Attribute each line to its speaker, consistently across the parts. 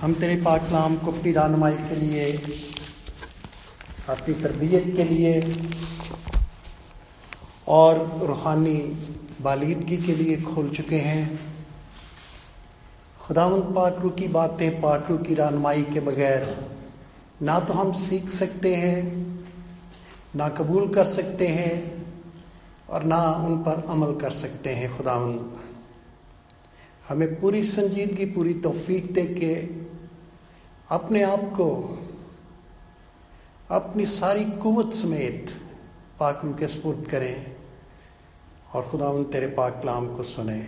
Speaker 1: हम तेरे पाक कलाम को अपनी रहनुमाई के लिए, अपनी तरबियत के लिए और रूहानी बालीदगी के लिए खोल चुके हैं। खुदावंद पाकरू की बातें पाकरू की रहनुमाई के बगैर ना तो हम सीख सकते हैं, ना कबूल कर सकते हैं और ना उन पर अमल कर सकते हैं। खुदावंद हमें पूरी संजीदगी, पूरी तौफीक दे के अपने आप को, अपनी सारी कुवत समेत पाकरू के स्पुर्द करें और खुदा उन तेरे पाक कलाम को सुने।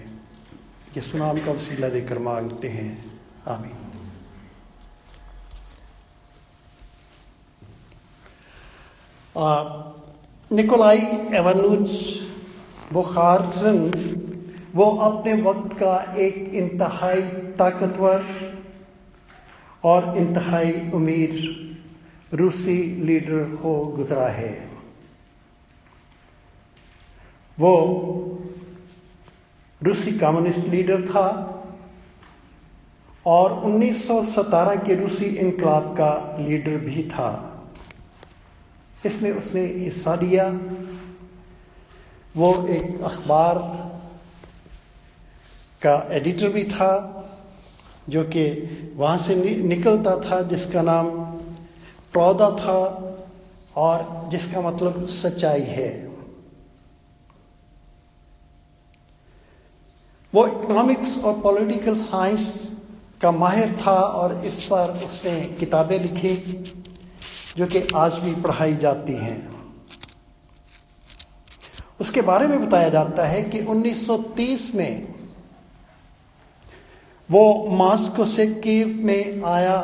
Speaker 1: ये सुनाम का वसीला देकर मांगते हैं। आमीन। निकोलाई एवनुज बुखारजन वो अपने वक्त का एक इंतहाई ताकतवर और इंतहाई उमीर रूसी लीडर हो गुजरा है। वो रूसी कम्युनिस्ट लीडर था और 1917 के रूसी इनकलाब का लीडर भी था। इसमें उसने हिस्सा लिया। वो एक अखबार का एडिटर भी था, जो कि वहाँ से निकलता था, जिसका नाम प्रौदा था, और जिसका मतलब सच्चाई है। वो इकोनॉमिक्स और पॉलिटिकल साइंस का माहिर था, और इस पर उसने किताबें लिखी, जो कि आज भी पढ़ाई जाती हैं। उसके बारे में बताया जाता है कि 1930 में वो मास्को से कीव में आया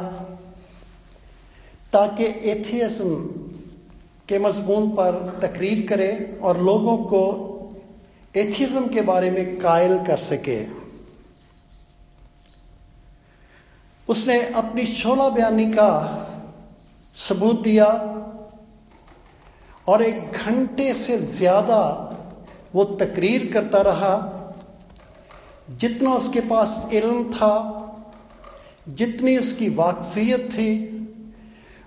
Speaker 1: ताकि एथियज्म के मजमून पर तकरीर करे और लोगों को एथियज्म के बारे में कायल कर सके। उसने अपनी शोला बयानी का सबूत दिया और एक घंटे से ज़्यादा वो तकरीर करता रहा। जितना उसके पास इल्म था, जितनी उसकी वाकफियत थी,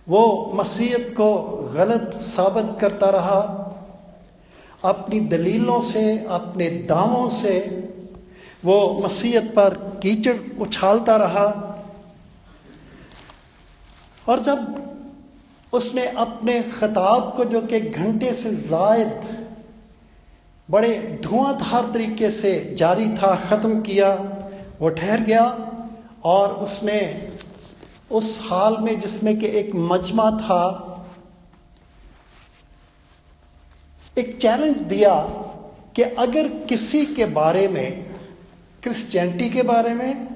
Speaker 1: वो मसीहत को गलत साबित करता रहा। अपनी दलीलों से, अपने दावों से वो मसीहत पर कीचड़ उछालता रहा। और जब उसने अपने खिताब को जो कि घंटे से जायद बड़े धुआंधार तरीके से जारी था ख़त्म किया वो ठहर गया और उसने उस हाल में जिसमें कि एक मजमा था एक चैलेंज दिया कि अगर किसी के बारे में क्रिश्चियनिटी के बारे में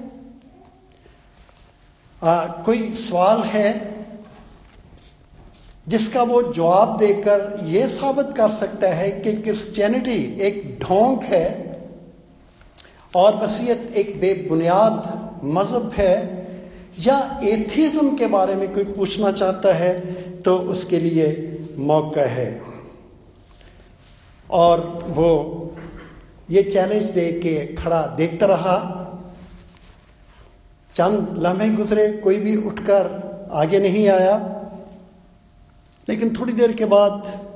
Speaker 1: आ, कोई सवाल है जिसका वो जवाब देकर ये साबित कर सकता है कि क्रिश्चियनिटी एक ढोंग है और मसीहत एक बेबुनियाद मज़हब है या एथिज्म के बारे में कोई पूछना चाहता है तो उसके लिए मौका है। और वो ये चैलेंज दे के खड़ा देखता रहा। चंद लम्हे गुजरे, कोई भी उठकर आगे नहीं आया। लेकिन थोड़ी देर के बाद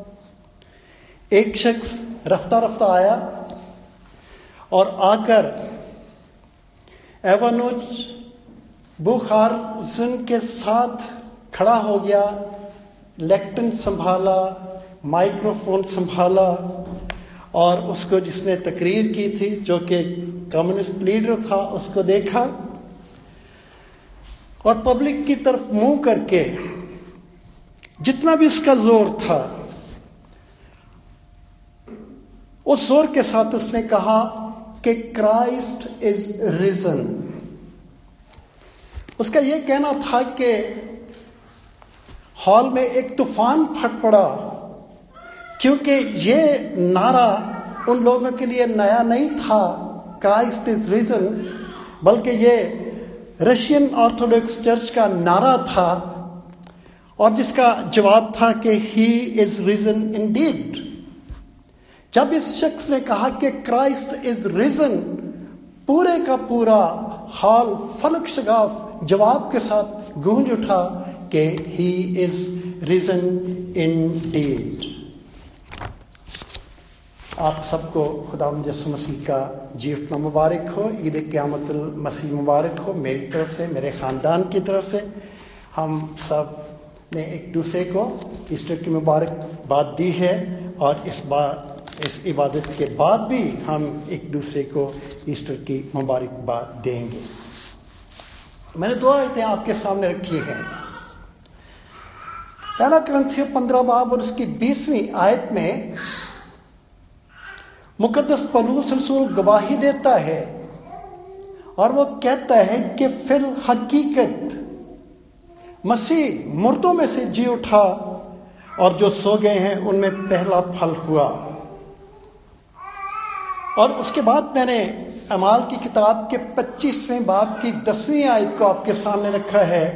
Speaker 1: एक शख्स रफ्ता रफ्ता आया और आकर एवानुज बुखार के साथ खड़ा हो गया लेक्टन संभाला माइक्रोफोन संभाला और उसको जिसने तकरीर की थी, जो कि कम्युनिस्ट लीडर था, उसको देखा और पब्लिक की तरफ़ मुँह करके जितना भी उसका ज़ोर था, उस ज़ोर के साथ उसने कहा कि क्राइस्ट इज़ रिजन। उसका यह कहना था कि हॉल में एक तूफ़ान फट पड़ा, क्योंकि ये नारा उन लोगों के लिए नया नहीं था, क्राइस्ट इज़ रिजन, बल्कि ये रशियन ऑर्थोडॉक्स चर्च का नारा था और जिसका जवाब था कि he is risen in deed जब इस शख्स ने कहा कि क्राइस्ट इज़ रिजन पूरे का पूरा हाल फलक शगाफ जवाब के साथ गूंज उठा कि he is risen in deed आप सबको खुदा यसु मसीह का जीवना मुबारक हो, ईद क़्यामत मसीह मुबारक हो, मेरी तरफ़ से, मेरे ख़ानदान की तरफ़ से। हम सब ने एक दूसरे को ईस्टर की मुबारकबाद दी है और इस बार इस इबादत के बाद भी हम एक दूसरे को ईस्टर की मुबारकबाद देंगे। मैंने दो आयतें आपके सामने रखी हैं। पहला ग्रंथ पंद्रह बाब और उसकी बीसवीं आयत में मुकदस पलूस रसूल गवाही देता है और वो कहता है कि फिल हकीकत मसीह मुर्दों में से जी उठा और जो सो गए हैं, उनमें पहला फल हुआ। और उसके बाद मैंने अमाल की किताब के 25वें बाब की दसवीं आयत को आपके सामने रखा है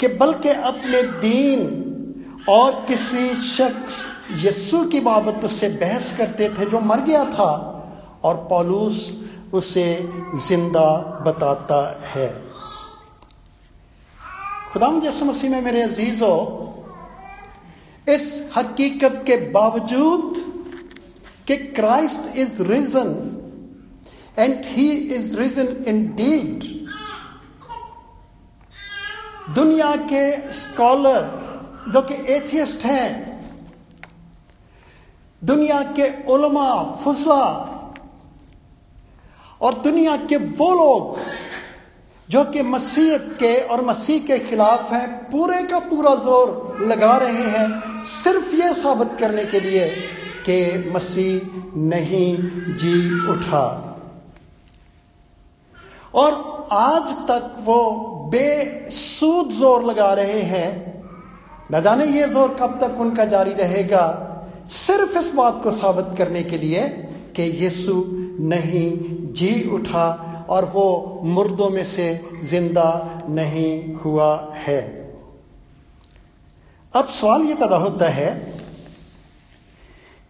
Speaker 1: कि बल्कि अपने दीन और किसी शख्स यस्सु की बाबत उससे बहस करते थे जो मर गया था और पॉलूस उसे ज़िंदा बताता है। खुदाम जैसे मसीह में मेरे अजीजो, इस हकीकत के बावजूद कि Christ is risen and he is risen indeed दुनिया के स्कॉलर जो कि एथियस्ट हैं, दुनिया के उलमा, फुसला और दुनिया के वो लोग जो कि मसीहत के और मसीह के खिलाफ हैं, पूरे का पूरा ज़ोर लगा रहे हैं, सिर्फ़ ये साबित करने के लिए कि मसीह नहीं जी उठा। और आज तक वो बेसूद ज़ोर लगा रहे हैं। न जाने ये ज़ोर कब तक उनका जारी रहेगा। सिर्फ़ इस बात को साबित करने के लिए कि यीशु नहीं जी उठा। और वो मुर्दों में से ज़िंदा नहीं हुआ है। अब सवाल ये पैदा होता है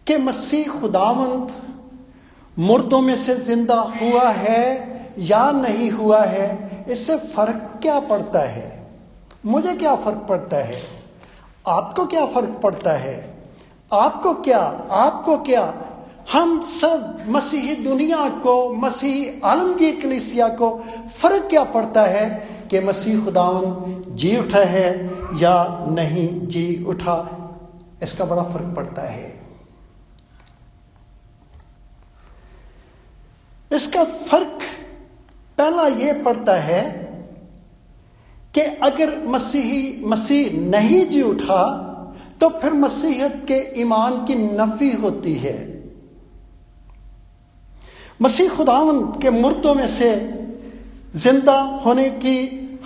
Speaker 1: कि मसीह खुदावंत मुर्दों में से ज़िंदा हुआ है या नहीं हुआ है, इससे फ़र्क क्या पड़ता है? मुझे क्या फ़र्क पड़ता है? आपको क्या फ़र्क पड़ता है? आपको क्या आपको क्या हम सब मसीही दुनिया को, मसीही की कलिसिया को फ़र्क क्या पड़ता है कि मसीह खुदावन जी उठा है या नहीं जी उठा? इसका बड़ा फ़र्क पड़ता है। इसका फ़र्क पहला यह पड़ता है कि अगर मसीही, मसीह नहीं जी उठा तो फिर मसीहत के ईमान की नफी होती है। मसीह खुदावन के मुर्दों में से ज़िंदा होने की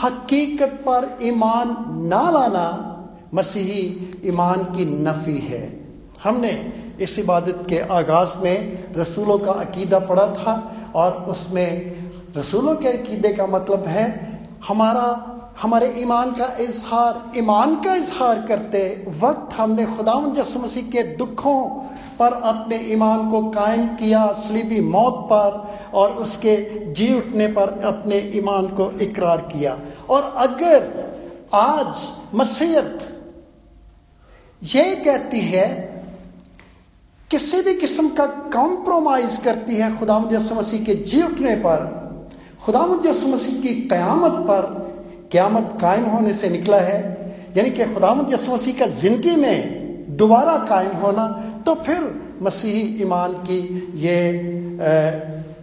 Speaker 1: हकीकत पर ईमान ना लाना मसीही ईमान की नफी है। हमने इस इबादत के आगाज़ में रसूलों का अकीदा पढ़ा था और उसमें रसूलों के अकीदे का मतलब है हमारा, हमारे ईमान का इजहार, ईमान का इजहार करते वक्त हमने खुदा यसु मसीह के दुखों पर अपने ईमान को कायम किया स्लीपी मौत पर और उसके जी उठने पर अपने ईमान को इकरार किया। और अगर आज मसीहत ये कहती है, किसी भी किस्म का कॉम्प्रोमाइज करती है खुदा मसीह के जी उठने पर खुदा मसीह की कयामत पर, क्यामत कायम होने से निकला है। यानी कि यसु मसीह का ज़िंदगी में दोबारा कायम होना तो फिर मसीही ईमान की ये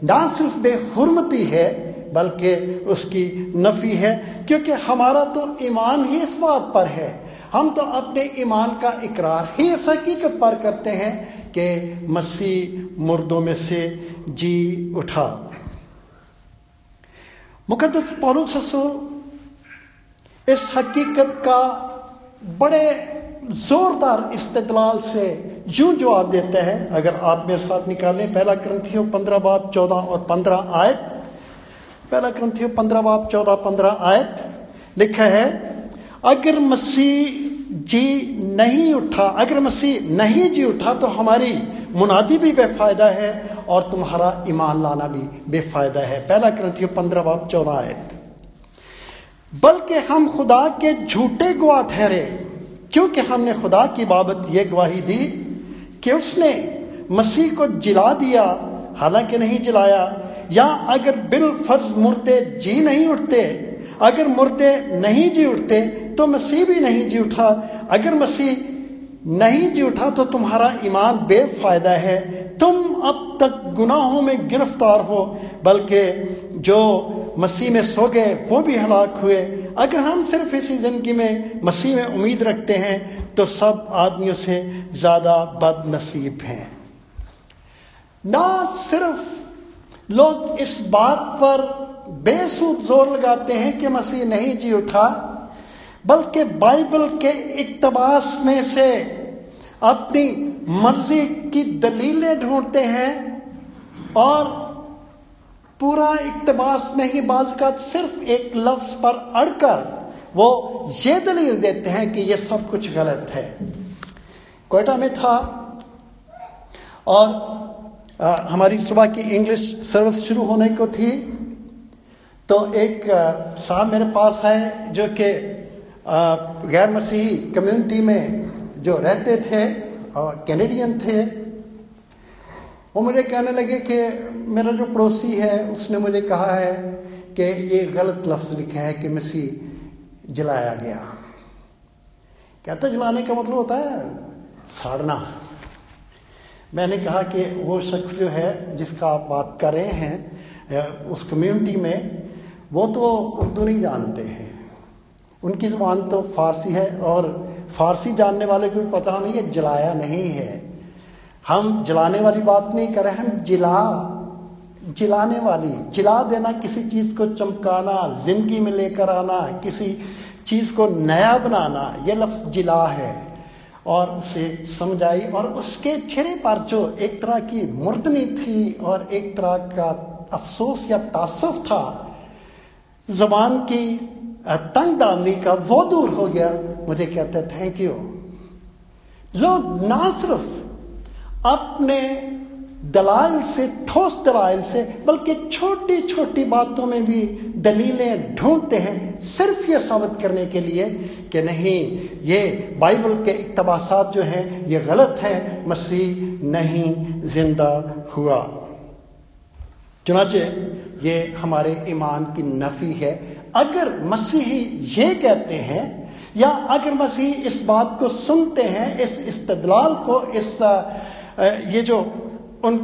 Speaker 1: ना सिर्फ़ बेहरमती है, बल्कि उसकी नफी है, क्योंकि हमारा तो ईमान ही इस बात पर है। हम तो अपने ईमान का इकरार ही इस हकीकत पर करते हैं कि मसीह मुर्दों में से जी उठा। मुकदस पौरुष इस हकीकत का बड़े जोरदार इस्तलाल से यूँ जवाब देते हैं, अगर आप मेरे साथ निकालें, पहला ग्रंथियों पंद्रह बाप चौदह और पंद्रह आयत। पहला ग्रंथियों पंद्रह बाप चौदह, पंद्रह आयत। लिखा है, अगर मसीह जी नहीं उठा, अगर मसीह नहीं जी उठा तो हमारी मुनादी भी बेफायदा है और तुम्हारा ईमान लाना भी बेफायदा है। पहला ग्रंथियो पंद्रह बाप चौदह आयत। बल्कि हम खुदा के झूठे गवाह ठहरे, क्योंकि हमने खुदा की बाबत यह गवाही दी कि उसने मसीह को जिला दिया, हालाँकि नहीं जलाया, या अगर बिल फ़र्ज़ मुर्दे जी नहीं उठते, अगर मुर्दे नहीं जी उठते तो मसीह भी नहीं जी उठा। अगर मसीह नहीं जी उठा तो तुम्हारा ईमान बेफायदा है। तुम अब तक गुनाहों में गिरफ़्तार हो, बल्कि जो मसीह में सो गए वो भी हलाक हुए। अगर हम सिर्फ़ इसी ज़िंदगी में मसीह में उम्मीद रखते हैं तो सब आदमियों से ज़्यादा बदनसीब हैं। ना सिर्फ़ लोग इस बात पर बेसूद ज़ोर लगाते हैं कि मसीह नहीं जी उठा बल्कि बाइबल के इकतबास में से अपनी मर्ज़ी की दलीलें ढूंढते हैं और पूरा इकतबास नहीं बाज का सिर्फ़ एक लफ्ज पर अड़कर वो ये दलील देते हैं कि ये सब कुछ गलत है। कोयटा में था और आ, हमारी सुबह की इंग्लिश सर्विस शुरू होने को थी। तो एक साहब मेरे पास है जो कि गैर मसीही कम्युनिटी में जो रहते थे और कैनेडियन थे, वो मुझे कहने लगे कि मेरा जो पड़ोसी है, उसने मुझे कहा है कि ये गलत लफ्ज लिखा है कि मसीह जलाया गया। कहता, जलाने का मतलब होता है साड़ना। मैंने कहा कि वो शख्स जो है, जिसका आप बात कर रहे हैं उस कम्युनिटी में, वो तो उर्दू नहीं जानते हैं। उनकी ज़ुबान तो फारसी है और फारसी जानने वाले को भी पता नहीं है, जलाया नहीं है। हम जलाने वाली बात नहीं कर रहे हम जिला, जिलाने वाली, जिला देना किसी चीज़ को चमकाना, ज़िंदगी में लेकर आना, किसी चीज़ को नया बनाना यह लफ्ज जिला है। और उसे समझाई और उसके चेहरे पर जो एक तरह की मुर्दनी थी और एक तरह का अफसोस या तासुफ था, जबान की तंग दामनी का वो दूर हो गया। मुझे कहते थैंक यू लोग ना सिर्फ़ अपने दलाल से, ठोस दलाल से, बल्कि छोटी छोटी बातों में भी दलीलें ढूंढते हैं सिर्फ़ ये साबित करने के लिए कि नहीं, ये बाइबल के इकतबासात जो हैं, ये गलत हैं, मसीह नहीं ज़िंदा हुआ। चुनाचे, ये हमारे ईमान की नफी है। अगर मसीही ये कहते हैं, या अगर मसीह इस बात को सुनते हैं, इस इस्तदलाल को, इस ये जो उन,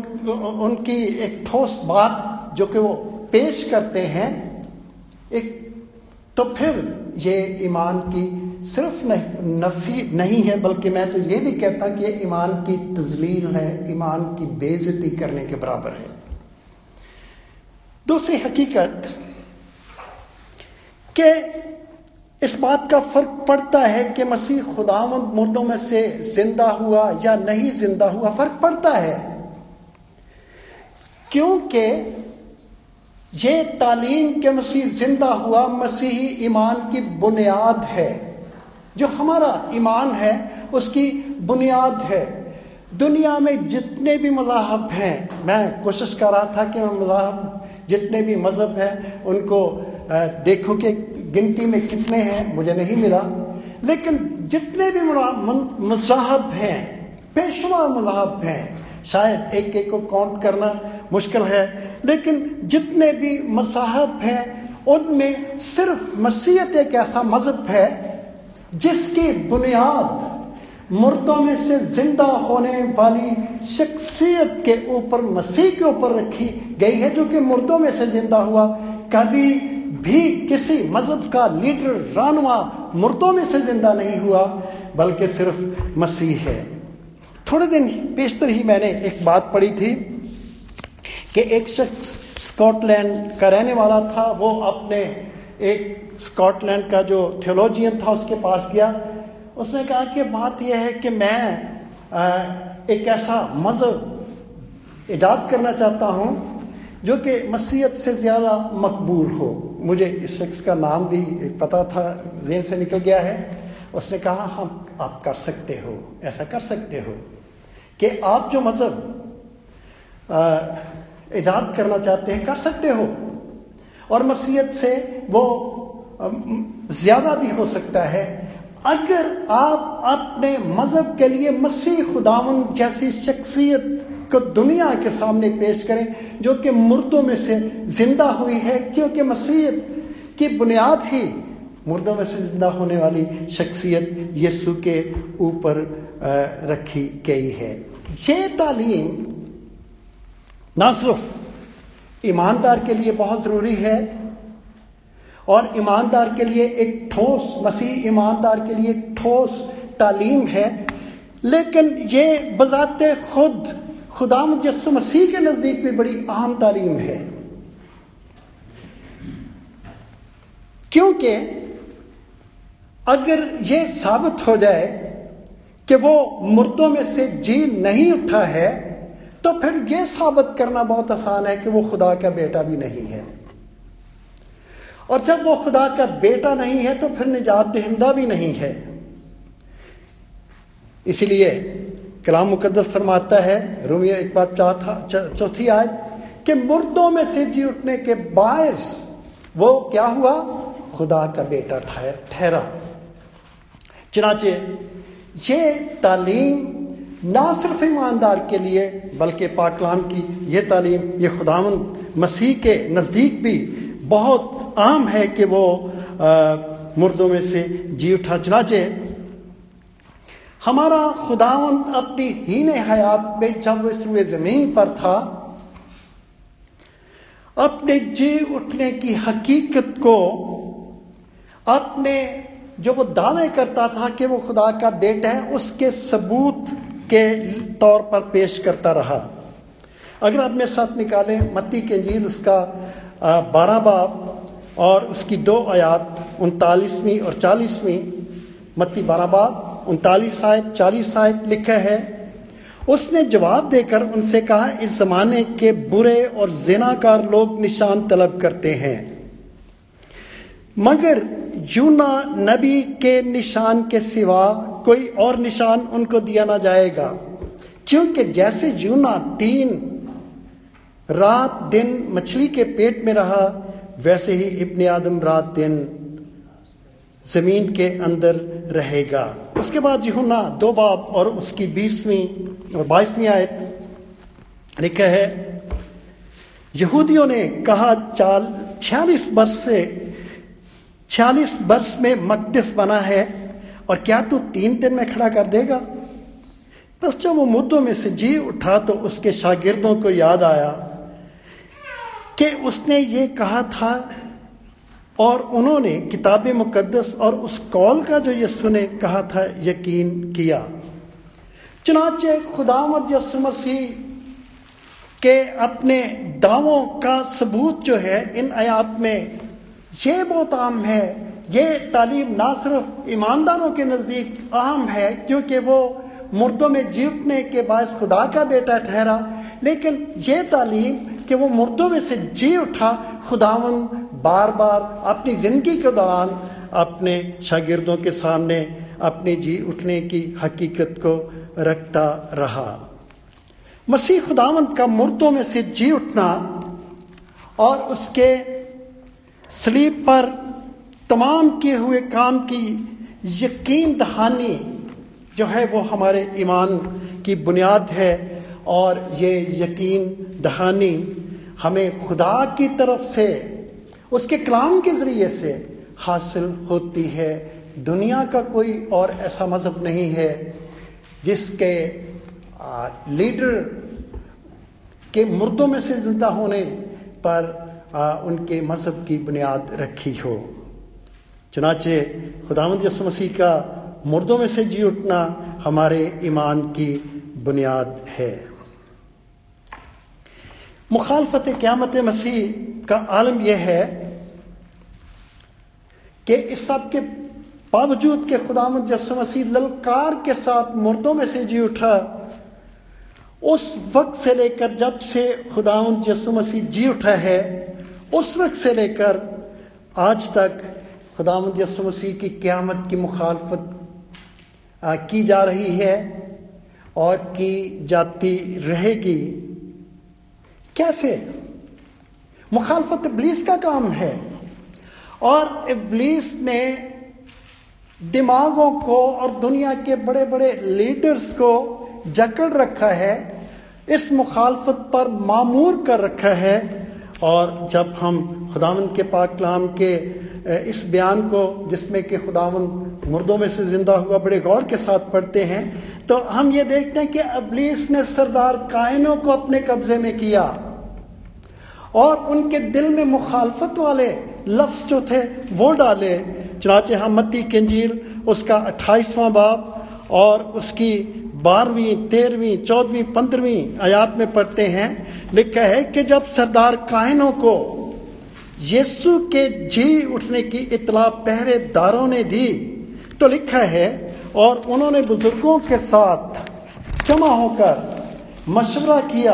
Speaker 1: उनकी एक ठोस बात जो कि वो पेश करते हैं, एक तो फिर ये ईमान की सिर्फ़ नहीं, नफी नहीं है, बल्कि मैं तो ये भी कहता कि ईमान की तजलील है, ईमान की बेजती करने के बराबर है। दूसरी हकीकत कि इस बात का फ़र्क पड़ता है कि मसीह खुदावंद मुर्दों में से ज़िंदा हुआ या नहीं ज़िंदा हुआ, फ़र्क पड़ता है। क्योंकि ये तालीम के मसीह ज़िंदा हुआ, मसीही ईमान की बुनियाद है। जो हमारा ईमान है, उसकी बुनियाद है। दुनिया में जितने भी मजाहब हैं, मैं कोशिश कर रहा था कि मैं मजाहब, जितने भी मज़हब हैं, उनको देखो कि गिनती में कितने हैं, मुझे नहीं मिला। लेकिन जितने भी मजाहब हैं, पेशवा मजाहब हैं, शायद एक एक को काउंट करना मुश्किल है। लेकिन जितने भी मजाहब हैं, उनमें सिर्फ़ मसीहत एक ऐसा मज़हब है, जिसकी बुनियाद मुर्दों में से ज़िंदा होने वाली शख्सियत के ऊपर, मसीह के ऊपर रखी गई है, जो कि मुर्दों में से ज़िंदा हुआ। कभी भी किसी मज़हब का लीडर रानवा मुर्दों में से ज़िंदा नहीं हुआ, बल्कि सिर्फ़ मसीह है। थोड़े दिन पेशतर ही मैंने एक बात पढ़ी थी कि एक शख्स स्कॉटलैंड का रहने वाला था, वो अपने एक स्कॉटलैंड का जो थियोलॉजियन था उसके पास गया। उसने कहा कि बात यह है कि मैं एक ऐसा मज़हब ईजाद करना चाहता हूँ जो कि मसीहत से ज़्यादा मकबूल हो। मुझे इस शख्स का नाम भी पता था जेन से निकल गया है। उसने कहा हम आप कर सकते हो, ऐसा कर सकते हो कि आप जो मज़हब ईजाद करना चाहते हैं, कर सकते हो। और मसीहत से वो ज़्यादा भी हो सकता है। अगर आप अपने मज़हब के लिए मसीह खुदावन जैसी शख्सियत को दुनिया के सामने पेश करें, जो कि मुर्दों में से ज़िंदा हुई है। क्योंकि मसीह की बुनियाद ही मुर्दों में से ज़िंदा होने वाली शख्सियत यीशु के ऊपर रखी गई है। ये तालीम ना सिर्फ़ ईमानदार के लिए बहुत ज़रूरी है और ईमानदार के लिए एक ठोस, मसीह ईमानदार के लिए ठोस तालीम है, लेकिन ये बजाते खुद खुदा मुजस्म मसीह के नज़दीक भी बड़ी अहम तालीम है। क्योंकि अगर ये साबित हो जाए कि वो मुर्दों में से जी नहीं उठा है तो फिर यह साबित करना बहुत आसान है कि वो खुदा का बेटा भी नहीं है। और जब वो खुदा का बेटा नहीं है तो फिर निजात दहिंदा भी नहीं है। इसलिए कलाम मुकदस फरमाता है रोमियो एक बात चौथा चौथी आयत कि मुर्दों में से जी उठने के बायस वो क्या हुआ? खुदा का बेटा ठहरा चनाचे ये तालीम ना सिर्फ़ ईमानदार के लिए बल्कि पाकलाम की ये तालीम ये खुदावन मसीह के नज़दीक भी बहुत आम है कि वो आ, मुर्दों में से जी उठा। चनाचे हमारा खुदावन अपनी हीन हयात में जब इस ज़मीन पर था, अपने जी उठने की हकीकत को, अपने जो वो दावे करता था कि वो खुदा का बेटा है, उसके सबूत के तौर पर पेश करता रहा। अगर आप मेरे साथ निकालें, मत्ती के जील उसका बारह बाब और उसकी दो आयात, उनतालीसवीं और चालीसवीं, मत्ती बारह बाब। उनतालीस आयत, चालीस आयत लिखा है। उसने जवाब देकर उनसे कहा, इस जमाने के बुरे और जिनाकार लोग निशान तलब करते हैं। मगर यूना नबी के निशान के सिवा कोई और निशान उनको दिया ना जाएगा, क्योंकि जैसे यूना तीन रात दिन मछली के पेट में रहा, वैसे ही इब्ने आदम रात दिन ज़मीन के अंदर रहेगा। उसके बाद यूना दो बाप और उसकी बीसवीं और बाईसवीं आयत लिखा है, यहूदियों ने कहा, चाल छियालीस वर्ष से, छियालीस वर्ष में मकदस बना है और क्या तू तीन दिन में खड़ा कर देगा? बस जब वो मुद्दों में से जी उठा तो उसके शागिर्दों को याद आया कि उसने ये कहा था और उन्होंने किताब मुकद्दस और उस कौल का जो यसु ने कहा था, यकीन किया। चुनाचे खुदामद यसु मसीह के अपने दावों का सबूत जो है, इन आयात में ये बहुत आम है। ये तालीम ना सिर्फ़ ईमानदारों के नज़दीक अहम है, क्योंकि वो मुर्दों में जीतने के बायस खुदा का बेटा ठहरा, लेकिन ये तालीम कि वो मुर्दों में से जी उठा खुदावन बार बार अपनी ज़िंदगी के दौरान अपने शागिर्दों के सामने अपने जी उठने की हकीकत को रखता रहा। मसीह खुदावंत का मुर्दों में से जी उठना और उसके स्लीप पर तमाम किए हुए काम की यकीन दहानी जो है वो हमारे ईमान की बुनियाद है और ये यकीन दहानी हमें खुदा की तरफ़ से उसके कलाम के ज़रिए से हासिल होती है। दुनिया का कोई और ऐसा मज़हब नहीं है जिसके लीडर के मुर्दों में से ज़िंदा होने पर आ, उनके मज़हब की बुनियाद रखी हो। चुनाचे खुदामद यसु मसीह का मुर्दों में से जी उठना हमारे ईमान की बुनियाद है। मुखालफत क्यामत मसीह का आलम यह है कि इस सब के बावजूद के खुदामद यसु मसीह ललकार के साथ मुर्दों में से जी उठा, उस वक्त से लेकर जब से खुदाउन यसु मसीह जी उठा है, उस वक्त से लेकर आज तक खुदामद यसु मसीह की क़्यामत की मुखालफत की जा रही है और की जाती रहेगी। कैसे? मुखालफत इब्लीस का काम है। और इब्लीस ने दिमागों को और दुनिया के बड़े बड़े लीडर्स को जकड़ रखा है, इस मुखालफत पर मामूर कर रखा है और जब हम खुदावंद के पाक कलाम के इस बयान को, जिसमें कि खुदावंद मुर्दों में से ज़िंदा हुआ, बड़े गौर के साथ पढ़ते हैं तो हम ये देखते हैं कि अबलीस ने सरदार कायनों को अपने कब्जे में किया। और उनके दिल में मुखालफत वाले लफ्ज जो थे, वो डाले। चनाचे हम मत्ती कंजील उसका अट्ठाईसवां बाब और उसकी बारहवीं, तेरहवीं, चौदहवीं, पंद्रहवीं आयात में पढ़ते हैं, लिखा है कि जब सरदार कायनों को यीशु के जी उठने की इतला पहरेदारों ने दी तो लिखा है, और उन्होंने बुज़ुर्गों के साथ जमा होकर मशवरा किया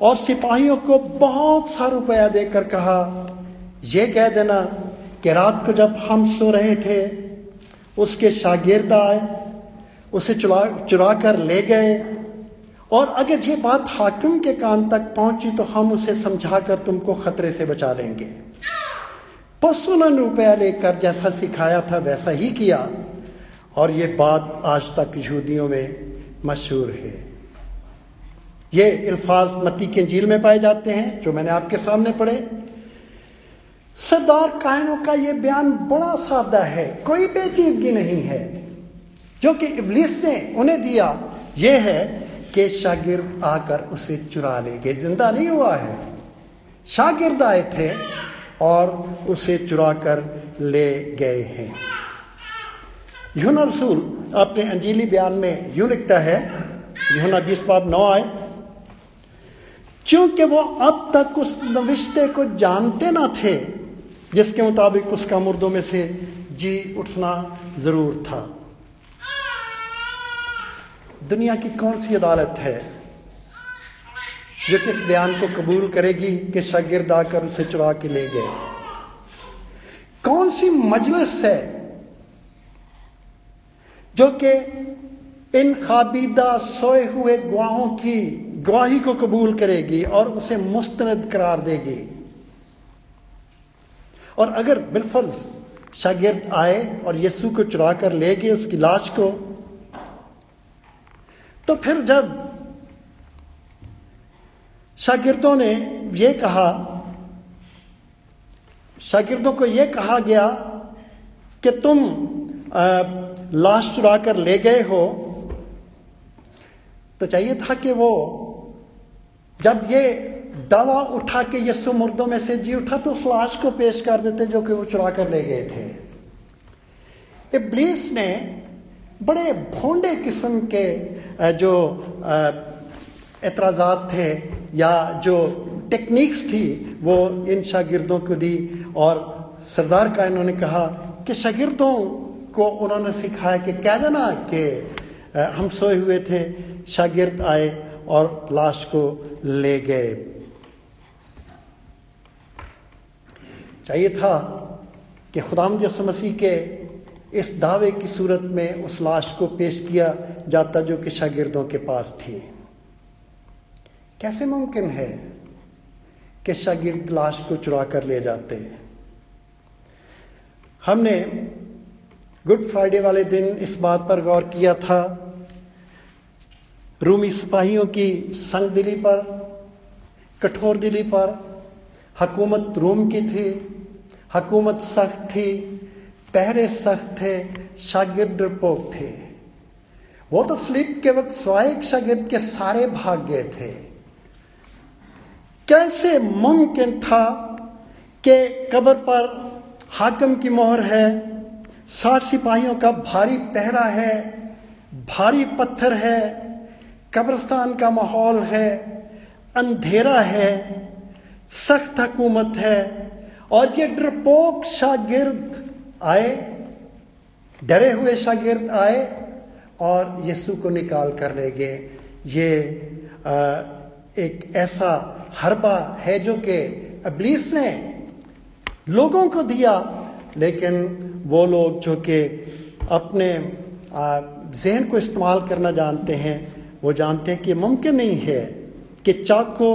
Speaker 1: और सिपाहियों को बहुत सा रुपया देकर कहा यह कह देना कि रात को जब हम सो रहे थे, उसके शागिर्द आए उसे चुरा चुरा कर ले गए। और अगर ये बात हाकिम के कान तक पहुँची तो हम उसे समझा कर तुमको खतरे से बचा लेंगे। बस उन्होंने रुपया लेकर जैसा सिखाया था, वैसा ही किया। और ये बात आज तक यहूदियों में मशहूर है। ये अल्फाज मती के झील में पाए जाते हैं, जो मैंने आपके सामने पढ़े। सरदार कायनों का ये बयान बड़ा सादा है, कोई बेचीदगी नहीं है। जो कि इबलीस ने उन्हें दिया यह है कि शागिर्द आकर उसे चुरा ले गए ज़िंदा नहीं हुआ है। शागिर्द आए थे और उसे चुरा कर ले गए हैं। यूना रसूल अपने अंजीली बयान में यूँ लिखता है यूना बीस बाब नौ आए, क्योंकि वो अब तक उस नविश्ते को जानते ना थे, जिसके मुताबिक उसका मुर्दों में से जी उठना ज़रूर था। दुनिया की कौन सी अदालत है जो किस बयान को कबूल करेगी कि शागिर्द आकर उसे चुरा के ले गए? कौन सी मजलिस है जो कि इन खाबीदा सोए हुए गवाहों की गवाही को कबूल करेगी और उसे मुस्तनद करार देगी? और अगर बिलफर्ज शागिर्द आए और यस्सु को चुरा कर ले गए, उसकी लाश को तो फिर जब शागिर्दों ने यह कहा, शागिर्दों को यह कहा गया कि तुम लाश चुरा कर ले गए हो तो चाहिए था कि वो, जब ये दवा उठा के यस्सु मुर्दों में से जी उठा तो उस लाश को पेश कर देते जो कि वो चुरा कर ले गए थे। इब्लीस ने बड़े भोंडे किस्म के जो एतराज़ात थे या जो टेक्निक्स थी, वो इन शागिर्दों को दी। और सरदार का इन्होंने कहा कि शागिर्दों को उन्होंने सिखाया कि कह देना कि हम सोए हुए थे, शागिर्द आए और लाश को ले गए। चाहिए था कि खुदाम जस मसीह के इस दावे की सूरत में उस लाश को पेश किया जाता जो कि शागिर्दों के पास थी। कैसे मुमकिन है कि शागिर्द लाश को चुरा कर ले जाते? हमने गुड फ्राइडे वाले दिन इस बात पर गौर किया था। रूमी सिपाहियों की संग दिली पर, कठोर दिली पर, हकूमत रूम की थी, हकूमत सख्त थी पहरे सख्त थे, शागिर्द डरपोक थे। वो तो स्लीप के वक्त स्वायक शागिर्द के सारे भाग गए थे। कैसे मुमकिन था कि कब्र पर हाकम की मोहर है साठ सिपाहियों का भारी पहरा है, भारी पत्थर है, कब्रस्तान का माहौल है, अंधेरा है, सख्त हुकूमत है, और ये डरपोक शागिर्द आए, डरे हुए शागिर्द आए और यीशु को निकाल कर ले गए। ये एक ऐसा हरबा है जो कि अबलीस ने लोगों को दिया, लेकिन वो लोग जो कि अपने जहन को इस्तेमाल करना जानते हैं, वो जानते हैं कि मुमकिन नहीं है कि चाको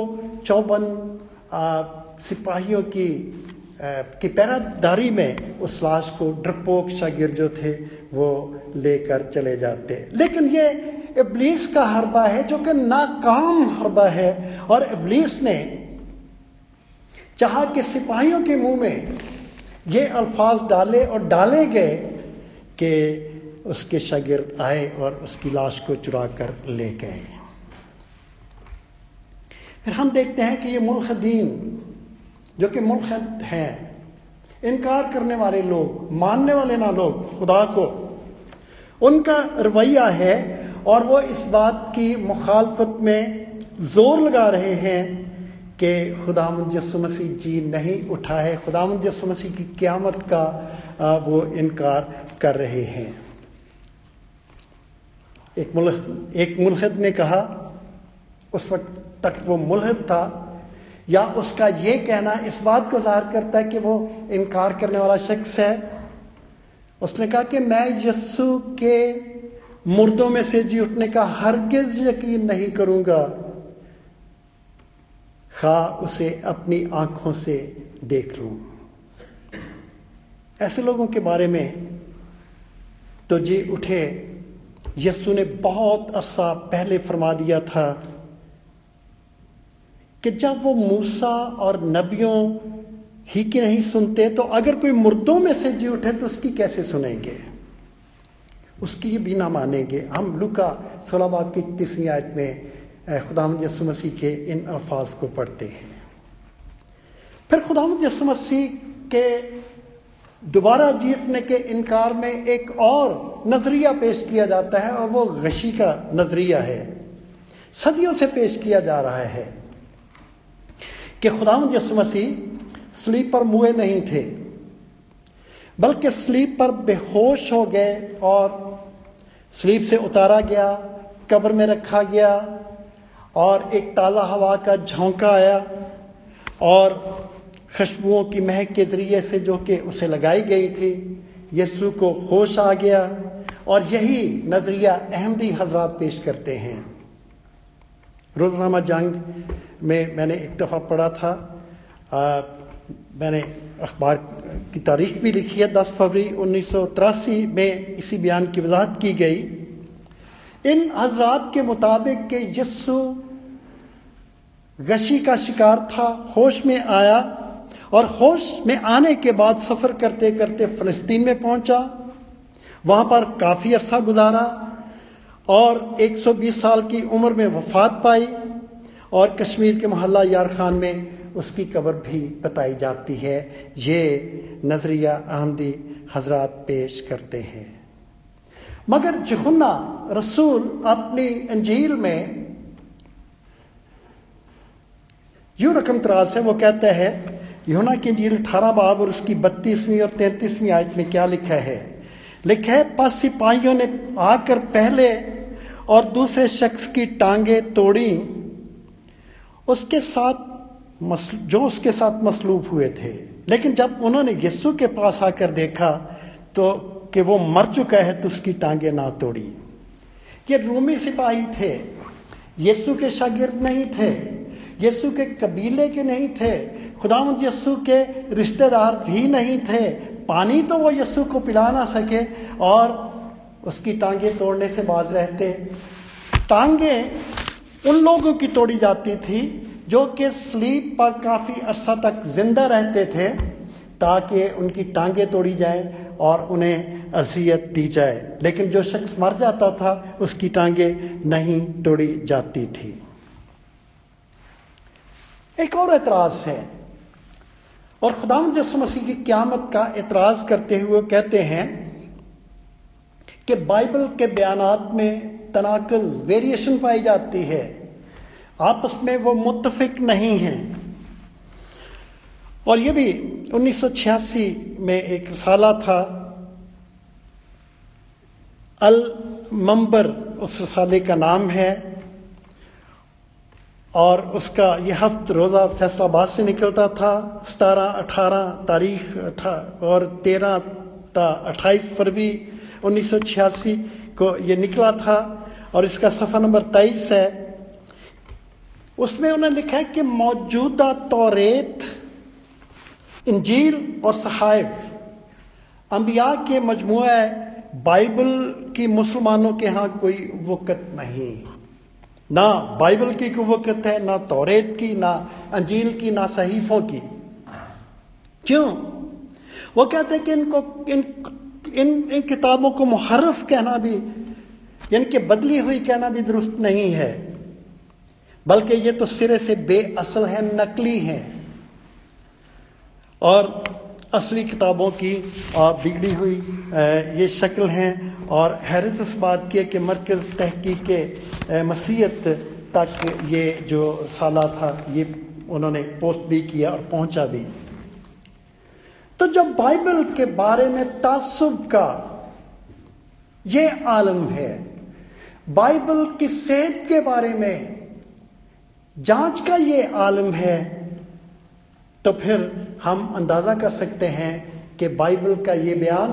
Speaker 1: चौबन सिपाहियों की की पैरादारी में उस लाश को डरपोक शागिर जो थे, वो लेकर चले जाते। लेकिन ये इबलीस का हरबा है, जो कि नाकाम हरबा है। और इबलीस ने चाहा कि सिपाहियों के मुँह में ये अल्फाज डाले और डाले गए कि उसके शागिर्द आए और उसकी लाश को चुरा कर ले गए। फिर हम देखते हैं कि ये मुल्खदीन जो कि मुल्क हैं। इनकार करने वाले लोग, मानने वाले ना लोग, खुदा को। उनका रवैया है और वो इस बात की मुखालफत में ज़ोर लगा रहे हैं कि खुदा यसु मसीह जी नहीं उठा है। खुदा यसु मसीह की क्यामत का वो इनकार कर रहे हैं। एक मुल्क एक मुलहद ने कहा, उस वक्त तक वो मुलहद था। या उसका ये कहना इस बात को ज़ाहिर करता है कि वो इनकार करने वाला शख्स है। उसने कहा कि मैं यस्सु के मुर्दों में से जी उठने का हरगिज यकीन नहीं करूँगा। खा उसे अपनी आँखों से देख लूँ। ऐसे लोगों के बारे में तो जी उठे। यस्सु ने बहुत अरसा पहले फरमा दिया था। कि जब वो मूसा और नबियों ही की नहीं सुनते तो अगर कोई मुर्दों में से जी उठे तो उसकी कैसे सुनेंगे? उसकी भी ना मानेंगे। हम लुका सोलह बाब की तीसरी आयत में खुदा यसु मसीह के इन अल्फाज को पढ़ते हैं। फिर खुदा यसु मसीह के दोबारा जीतने के इनकार में एक और नज़रिया पेश किया जाता है, और वो गशी का नज़रिया है। सदियों से पेश किया जा रहा है। कि खुदा यसु मसीह स्लीप पर मुए नहीं थे, बल्कि स्लीप पर बेहोश हो गए और स्लीप से उतारा गया, कब्र में रखा गया और एक ताला हवा का झोंका आया और खुशबुओं की महक के ज़रिए से जो कि उसे लगाई गई थी यस्सु को होश आ गया और यही नज़रिया अहमदी हजरात पेश करते हैं। रोजनामा जंग में मैंने एक दफ़ा पढ़ा था। आ, मैंने अखबार की तारीख भी लिखी है 10 फरवरी उन्नीस में इसी बयान की वजाहत की गई। इन हजरात के मुताबिक के यस्सु गशी का शिकार था होश में आया और होश में आने के बाद सफ़र करते करते फ़लस्तीन में पहुँचा। वहाँ पर काफ़ी अरसा गुजारा और 120 साल की उम्र में वफात पाई। और कश्मीर के मोहल्ला यार खान में उसकी कब्र भी बताई जाती है। ये नज़रिया अहमदी हजरात पेश करते हैं। मगर जहुन्ना रसूल अपनी अंजील में यू रकम तराज से वो कहते हैं यूना की अंजील अठारह बाब और उसकी बत्तीसवीं और तैंतीसवीं आयत में क्या लिखा है? लिखा है पास सिपाहियों ने आकर पहले और दूसरे शख्स की टांगे तोड़ी उसके साथ जो उसके साथ मसलूब हुए थे। लेकिन जब उन्होंने यस्सु के पास आकर देखा तो कि वो मर चुका है तो उसकी टांगे ना तोड़ी। ये रूमी सिपाही थे। यस्सु के शागिर्द नहीं थे। यस्सु के कबीले के नहीं थे। खुदामद यस्सु के रिश्तेदार भी नहीं थे। पानी तो वो यस्सु को पिला ना सके और उसकी टांगे तोड़ने से बाज रहते। टांगे उन लोगों की तोड़ी जाती थी जो कि स्लीप पर काफ़ी अरसा तक ज़िंदा रहते थे ताकि उनकी टांगें तोड़ी जाए और उन्हें अजियत दी जाए। लेकिन जो शख्स मर जाता था, उसकी टांगें नहीं तोड़ी जाती थी। एक और एतराज़ है। और खुदा मसीह की क्यामत का एतराज़ करते हुए कहते हैं कि बाइबल के बयानात में तनाकज वेरिएशन पाई जाती है। आपस में वो मुतफिक नहीं हैं। और ये भी 1986 में एक रसाला था। अल मंबर उस रसाले का नाम है। और उसका यह हफ्त रोज़ा फैसलाबाद से निकलता था। सतारह अठारह तारीख और तेरह अट्ठाईस फरवरी 1986 को ये निकला था। और इसका सफ़ा नंबर तेईस है। उसमें उन्होंने लिखा है कि मौजूदा तौरेत, इंजील और सहाइफ अम्बिया के मजमू बाइबल की मुसलमानों के यहाँ कोई वक़्त नहीं। ना बाइबल की कोई वक़्त है, ना तौरेत की, ना अंजील की, ना सहीफों की। क्यों? वो कहते हैं कि इनको, इन इन इन किताबों को मुहर्रफ कहना भी इनके बदली हुई कहना भी दुरुस्त नहीं है, बल्कि ये तो सिरे से बेअसल है, नकली है। और असली किताबों की बिगड़ी हुई ये शक्ल हैं, और हैरत इस बात की है कि मरकज़ तहकीक के मसीहत तक ये जो साला था, ये उन्होंने पोस्ट भी किया और पहुँचा भी। तो जब बाइबल के बारे में तासुब का ये आलम है बाइबल की सेहत के बारे में जाँच का ये आलम है तो फिर हम अंदाज़ा कर सकते हैं कि बाइबल का ये बयान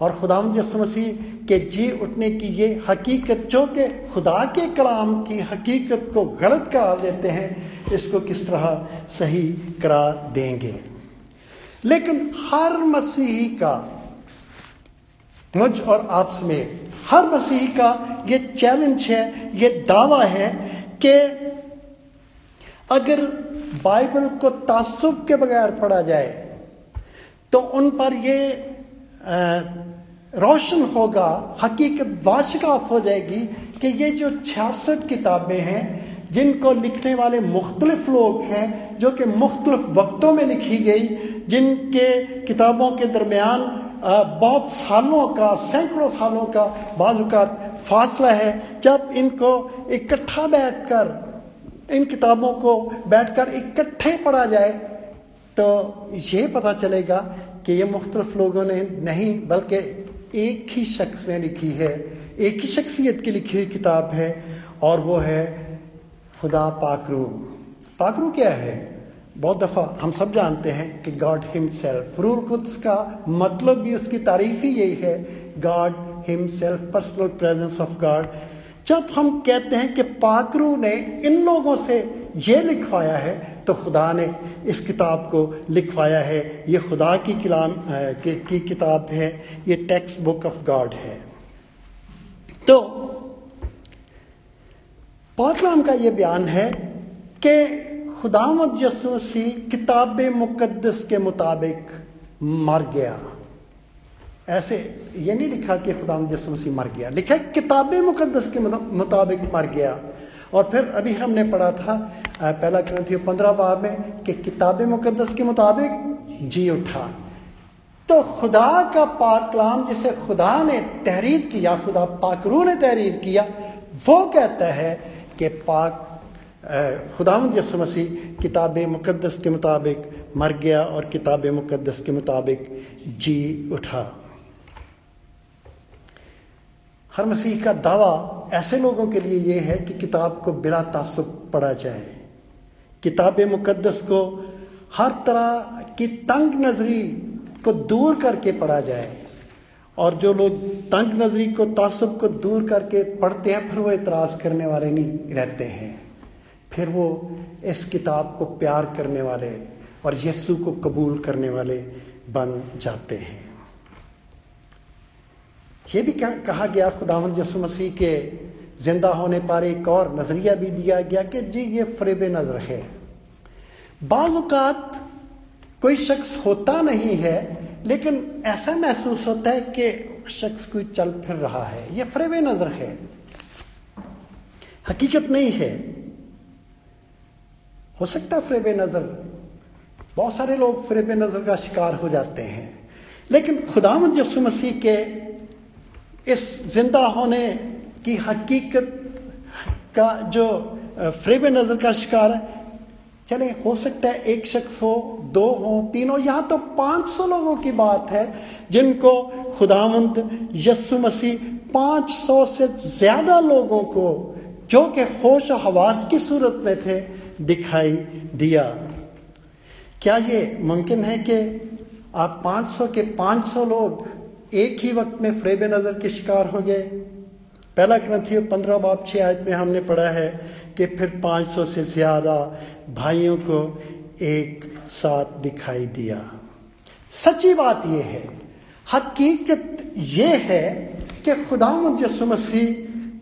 Speaker 1: और खुदा मसीह के जी उठने की ये हकीकत, जो कि खुदा के कलाम की हकीकत को गलत करार देते हैं, इसको किस तरह सही करार देंगे। लेकिन हर मसीही का, मुझ और आप समेत हर मसीही का ये चैलेंज है, ये दावा है कि अगर बाइबल को तासुब के बगैर पढ़ा जाए तो उन पर ये रोशन होगा, हकीकत वाशकाफ हो जाएगी कि ये जो छियासठ किताबें हैं, जिनको लिखने वाले मुख्तलिफ़ लोग हैं, जो कि मुख्तलिफ़ वक्तों में लिखी गई, जिनके किताबों के दरमियान बहुत सालों का, सैकड़ों सालों का बाजुकात फासला है जब इनको इकट्ठा बैठकर, इन किताबों को बैठकर इकट्ठे पढ़ा जाए तो ये पता चलेगा कि ये मुख्तलफ लोगों ने नहीं, बल्कि एक ही शख्स ने लिखी है, एक ही शख्सियत की लिखी हुई किताब है, और वो है खुदा पाकरू। पाकरू क्या है? बहुत दफ़ा हम सब जानते हैं कि गॉड हिमसेल्फ रूल कुद्स का मतलब भी उसकी तारीफ़ ही यही है God himself personal presence of God जब हम कहते हैं कि पाकरू ने इन लोगों से ये लिखवाया है तो खुदा ने इस किताब को लिखवाया है। ये खुदा की कलाम की, की किताब है ये टेक्स्ट बुक ऑफ़ गॉड है। तो पाकलाम का ये बयान है कि खुदामद यसुसी किताब मुकदस के मुताबिक मर गया। ऐसे ये नहीं लिखा कि खुदा मसीह मर गया। लिखा किताब मुकदस के मुताबिक मर गया। और फिर अभी हमने पढ़ा था पहला ग्रंथी पंद्रह बार में कि किताब मुकदस के मुताबिक जी उठा। तो खुदा का पाक कलाम जिसे खुदा ने तहरीर किया, खुदा पाकरू ने तहरीर किया, वो कहता है कि पाक खुदा यसु मसीह किताब मुकदस के मुताबिक मर गया और किताब मुकदस के मुताबिक जी उठा। हर मसीह का दावा ऐसे लोगों के लिए यह है कि किताब को बिला तासुब पढ़ा जाए। किताब मुक़दस को हर तरह की तंग नजरी को दूर करके पढ़ा जाए। और जो लोग तंग नजरी को, तासुब को दूर करके पढ़ते हैं, फिर वो इतराज़ करने वाले नहीं रहते हैं। फिर वो इस किताब को प्यार करने वाले और यीशु को कबूल करने वाले बन जाते हैं। ये भी कहा गया, खुदावंद यसु मसीह के ज़िंदा होने पर एक और नज़रिया भी दिया गया कि जी, ये फरेब नज़र है। बाज़ात कोई शख्स होता नहीं है, लेकिन ऐसा महसूस होता है कि शख्स कोई चल फिर रहा है। ये फरेब नज़र है। हकीकत नहीं है। हो सकता है फ्रेब नज़र। बहुत सारे लोग फ्रेब नज़र का शिकार हो जाते हैं। लेकिन खुदामद यसु मसीह के इस ज़िंदा होने की हकीकत का जो फ्रेब नज़र का शिकार है, चले, हो सकता है एक शख्स हो, दो हो, तीन हो, यहाँ तो पाँच सौ लोगों की बात है, जिनको खुदावंत यस्सु मसीह पाँच सौ से ज़्यादा लोगों को, जो कि होश हवास की सूरत में थे दिखाई दिया। क्या ये मुमकिन है कि आप पाँच सौ के पाँच सौ लोग एक ही वक्त में फ्रेब नज़र के शिकार हो गए? पहला ग्रंथी पंद्रह बाप छह आयत में हमने पढ़ा है कि फिर 500 से ज़्यादा भाइयों को एक साथ दिखाई दिया। सच्ची बात यह है, हकीकत यह है कि खुदा मसीह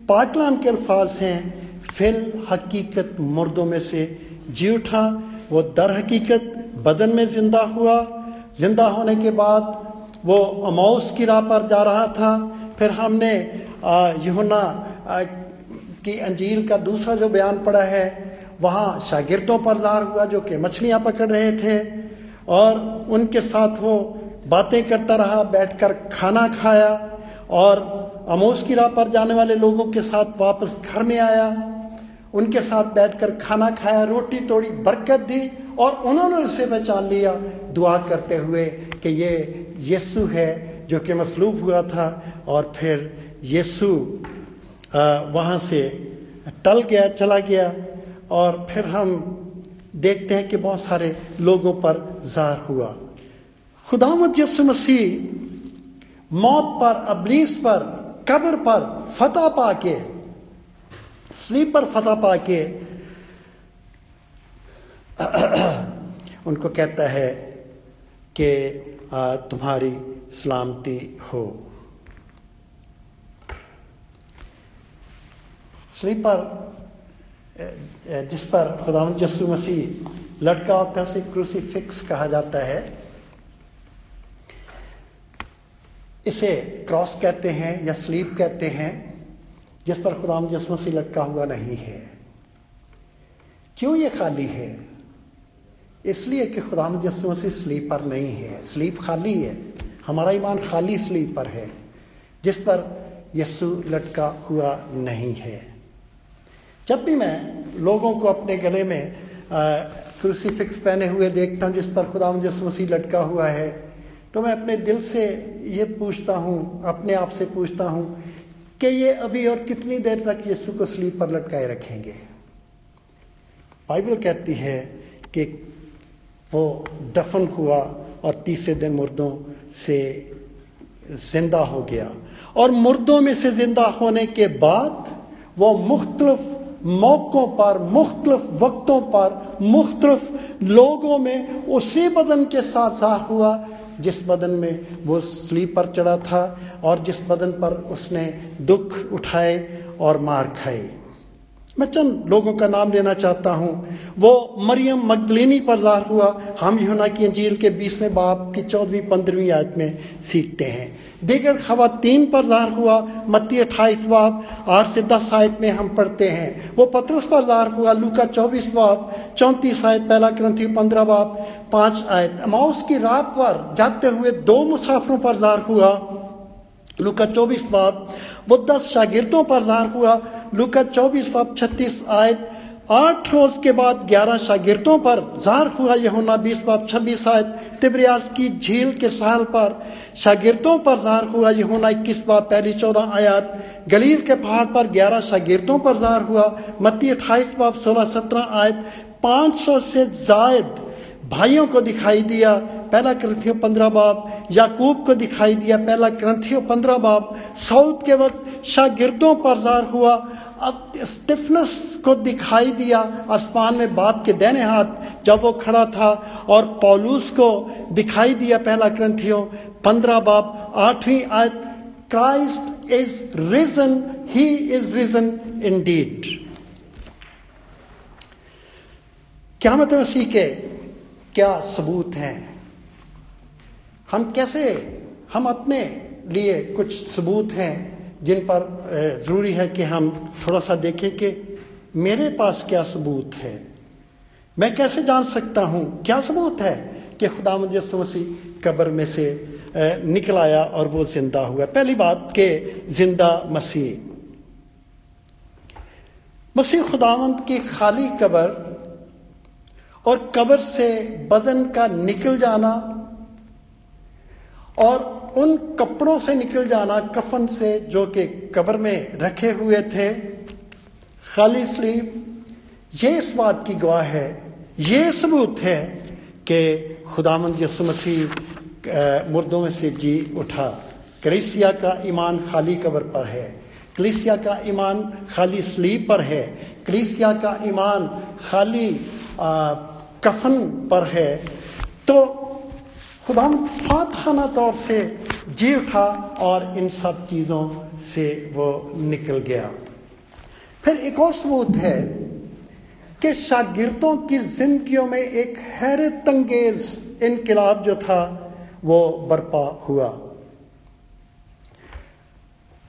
Speaker 1: पाकलाम के अल्फाज हैं फिल हकीकत मुर्दों में से जी उठा, वो दर हकीकत बदन में ज़िंदा हुआ। ज़िंदा होने के बाद वो अमाउस की राह पर जा रहा था। फिर हमने यहुना की अंजील का दूसरा जो बयान पड़ा है, वहाँ शागिर्दों पर जार हुआ जो कि मछलियाँ पकड़ रहे थे और उनके साथ वो बातें करता रहा, बैठकर खाना खाया और अमोस की राह पर जाने वाले लोगों के साथ वापस घर में आया। उनके साथ बैठकर खाना खाया, रोटी तोड़ी, बरकत दी और उन्होंने उसे पहचान लिया। दुआ करते हुए कि ये यीशु है जो कि मसलूब हुआ था और फिर यीशु वहाँ से टल गया, चला गया और फिर हम देखते हैं कि बहुत सारे लोगों पर जार हुआ। खुदामद यसु मसीह मौत पर, अबलीस पर कब्र पर फतह पाके, स्लीप पर फतह पाके, उनको कहता है कि तुम्हारी सलामती हो। स्लीपर जिस पर खुदा यसु मसीह लटका होता है उसे फिक्स कहा जाता है इसे क्रॉस कहते हैं या स्लीप कहते हैं, जिस पर खुदा यसु मसीह लटका हुआ नहीं है। क्यों ये खाली है? इसलिए कि खुदा यसु मसीह स्लीपर नहीं है। स्लीप खाली है। हमारा ईमान खाली स्लीपर है, जिस पर यस्सु लटका हुआ नहीं है। जब भी मैं लोगों को अपने गले में क्रूसीफिक्स पहने हुए देखता हूँ, जिस पर खुदा यसु मसीह लटका हुआ है तो मैं अपने दिल से ये पूछता हूँ, अपने आप से पूछता हूँ कि ये अभी और कितनी देर तक यीशु को स्लीप पर लटकाए रखेंगे? बाइबल कहती है कि वो दफन हुआ और तीसरे दिन मुर्दों से ज़िंदा हो गया। और मुर्दों में से ज़िंदा होने के बाद वो मुख्तलफ मौक़ों पर, मुख्तलफ वक्तों पर, मुख्तलफ लोगों में उसी बदन के साथ साथ हुआ जिस बदन में वो स्लीपर पर चढ़ा था और जिस बदन पर उसने दुख उठाए और मार खाए। मैं चंद लोगों का नाम लेना चाहता हूँ। वो मरियम मगदलिनी पर जार हुआ, हम यूना की अंजील के बीसवें बाप की चौदहवीं, पंद्रहवीं आयत में सीखते हैं। दीगर खवातीन पर जार हुआ, मत्ती अट्ठाईस बाप आठ से दस आयत में हम पढ़ते हैं। वो पत्रस पर जार हुआ, लूका चौबीस बाप चौंतीस आयत, पहला ग्रंथी पंद्रह बाप पाँच आयत। अमाउस की रात पर जाते हुए दो मुसाफरों पर जार हुआ, लुका चौबीस बाप वो दस शागिर्दों पर जार हुआ लुका चौबीस बाप छत्तीस आयत, आठ रोज के बाद ग्यारह शागिर्दों पर जार हुआ यहुना बीस बाप छब्बीस आयत, तिब्रियास की झील के साल पर शागिर्दों पर जार हुआ यहुना इक्कीस बाप पहली चौदह आयत, गलील के पहाड़ पर ग्यारह शागिर्दों पर जार हुआ, मत्ती अट्ठाईस बाप सोलह सत्रह आयत, पाँच सौ से जायद भाइयों को दिखाई दिया, पहला ग्रंथियों पंद्रह बाप, याकूब को दिखाई दिया, पहला ग्रंथियों पंद्रह बाप। सऊद के वक्त शागिर्दों पर जार हुआ, अब स्टिफनेस को दिखाई दिया, आसमान में बाप के देने हाथ जब वो खड़ा था, और पौलूस को दिखाई दिया पहला ग्रंथियों पंद्रह बाप। आठवीं आयत, Christ is risen, he is risen indeed क्या मतलब मसीह के? क्या सबूत हैं? हम कैसे, हम अपने लिए कुछ सबूत हैं जिन पर ज़रूरी है कि हम थोड़ा सा देखें कि मेरे पास क्या सबूत है। मैं कैसे जान सकता हूँ क्या सबूत है कि खुदा मसीह कब्र में से निकल आया और वो ज़िंदा हुआ? पहली बात के ज़िंदा मसीह। मसीह खुदावंत की खाली कब्र और कब्र से बदन का निकल जाना और उन कपड़ों से निकल जाना कफन से जो कि कब्र में रखे हुए थे। खाली स्लीप ये इस बात की गवाह है ये सबूत है कि खुदामंद यसु मसीह मुर्दों में से जी उठा। करेसिया का ईमान खाली कब्र पर है। कलीसिया का ईमान खाली स्लीप पर है। कलीसिया का ईमान खाली आ, कफन पर है तो खुदा फातखाना तौर से जी उठा और इन सब चीज़ों से वो निकल गया। फिर एक और सबूत है कि शागिर्दों की जिंदगियों में एक हैरत अंगेज इनकलाब जो था, वो बर्पा हुआ।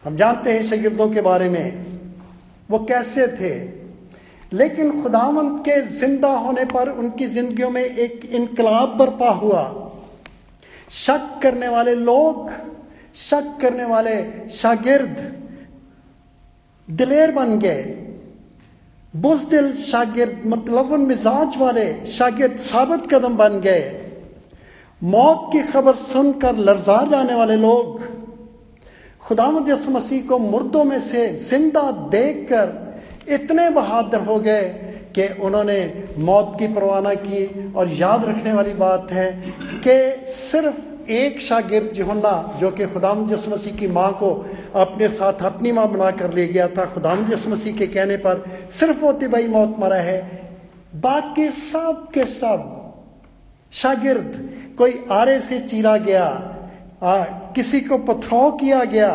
Speaker 1: हम जानते हैं शागिर्दों के बारे में, वो कैसे थे? लेकिन खुदावंत के ज़िंदा होने पर उनकी जिंदगियों में एक इनकलाब बर्पा हुआ। शक करने वाले लोग, शक करने वाले शागिर्द दिलेर बन गए। बुजदिल शागिर्द मतलब मिजाज वाले शागिर्द साबित कदम बन गए। मौत की खबर सुनकर लर्जा जाने वाले लोग खुदामद मसीह को मुर्दों में से ज़िंदा देखकर इतने बहादुर हो गए कि उन्होंने मौत की परवाना की। और याद रखने वाली बात है कि सिर्फ़ एक शागिर्द जोहन्ना जो कि खुदाम मसीह की माँ को अपने साथ अपनी माँ बना कर ले गया था खुदाम मसीह के कहने पर सिर्फ़ वो तिबाई मौत मरा है। बाकी सब के सब शागिर्द कोई आरे से चीरा गया आ, किसी को पथराव किया गया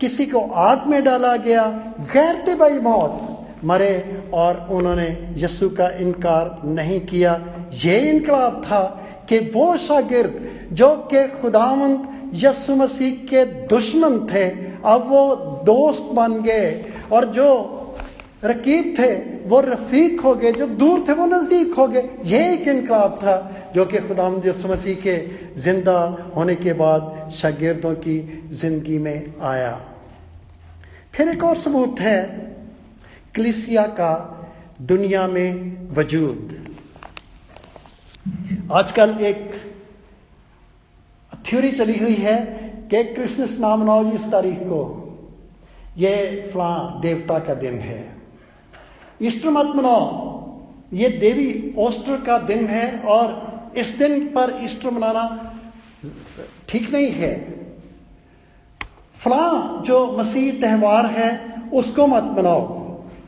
Speaker 1: किसी को आग में डाला गया गैर तिबाई मौत। मरे और उन्होंने यस्सु का इनकार नहीं किया। ये इनकलाब था कि वो शागिर्द, जो कि खुदावंत यस्सु मसीह के दुश्मन थे, अब वो दोस्त बन गए और जो रकीब थे, वो रफीक हो गए, जो दूर थे, वो नज़दीक हो गए। ये एक इनकलाब था जो कि खुदाम मसीह के ज़िंदा होने के बाद शागिर्दों की ज़िंदगी में आया। फिर एक और सबूत है कलिसिया का दुनिया में वजूद। आजकल एक थ्योरी चली हुई है कि क्रिसमस ना मनाओ इस तारीख को, ये फला देवता का दिन है। ईस्टर मत मनाओ, ये देवी ओस्टर का दिन है और इस दिन पर ईस्टर मनाना ठीक नहीं है। फला जो मसीह त्यौहार है, उसको मत मनाओ।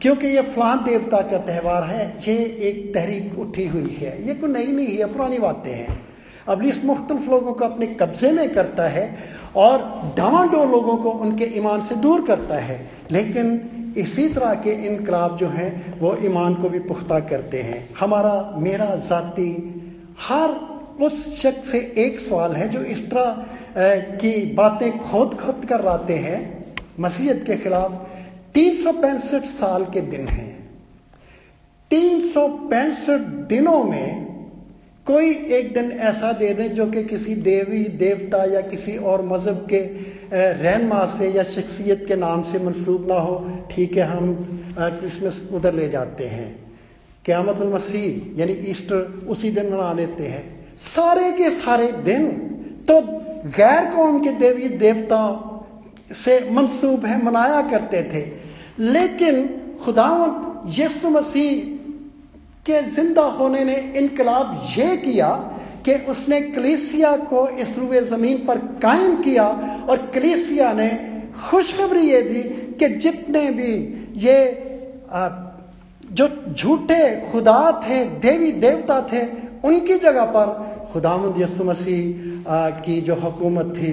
Speaker 1: क्योंकि ये फलां देवता का त्यौहार है, ये एक तहरीक उठी हुई है। ये कोई नई नहीं है पुरानी बातें हैं। अब अबलीस मुख्तलिफ़ लोगों को अपने कब्जे में करता है और डावाडोल लोगों को उनके ईमान से दूर करता है। लेकिन इसी तरह के इनकलाब जो हैं, वो ईमान को भी पुख्ता करते हैं। हमारा, मेरा ज़ाती, हर उस शख्स से एक सवाल है जो इस तरह की बातें खोद खोद कर लाते हैं, मसीहत के खिलाफ तीन सौ पैंसठ साल के दिन हैं। तीन सौ पैंसठ दिनों में कोई एक दिन ऐसा दे दें जो कि किसी देवी, देवता या किसी और मज़हब के रहनमा से या शख्सियत के नाम से मंसूब ना हो, ठीक है, हम क्रिसमस उधर ले जाते हैं। क्यामत मसीह, यानी ईस्टर, उसी दिन मना लेते हैं। सारे के सारे दिन तो गैर कौम के देवी, देवता से मंसूब है, मनाया करते थे। लेकिन खुदावंत यीशु मसीह के ज़िंदा होने ने इनकलाब ये किया कि उसने कलीसिया को इस रुए ज़मीन पर कायम किया और कलीसिया ने खुशखबरी ये दी कि जितने भी ये जो झूठे खुदा थे, देवी देवता थे, उनकी जगह पर खुदामंद यसु मसीह की जो हुकूमत थी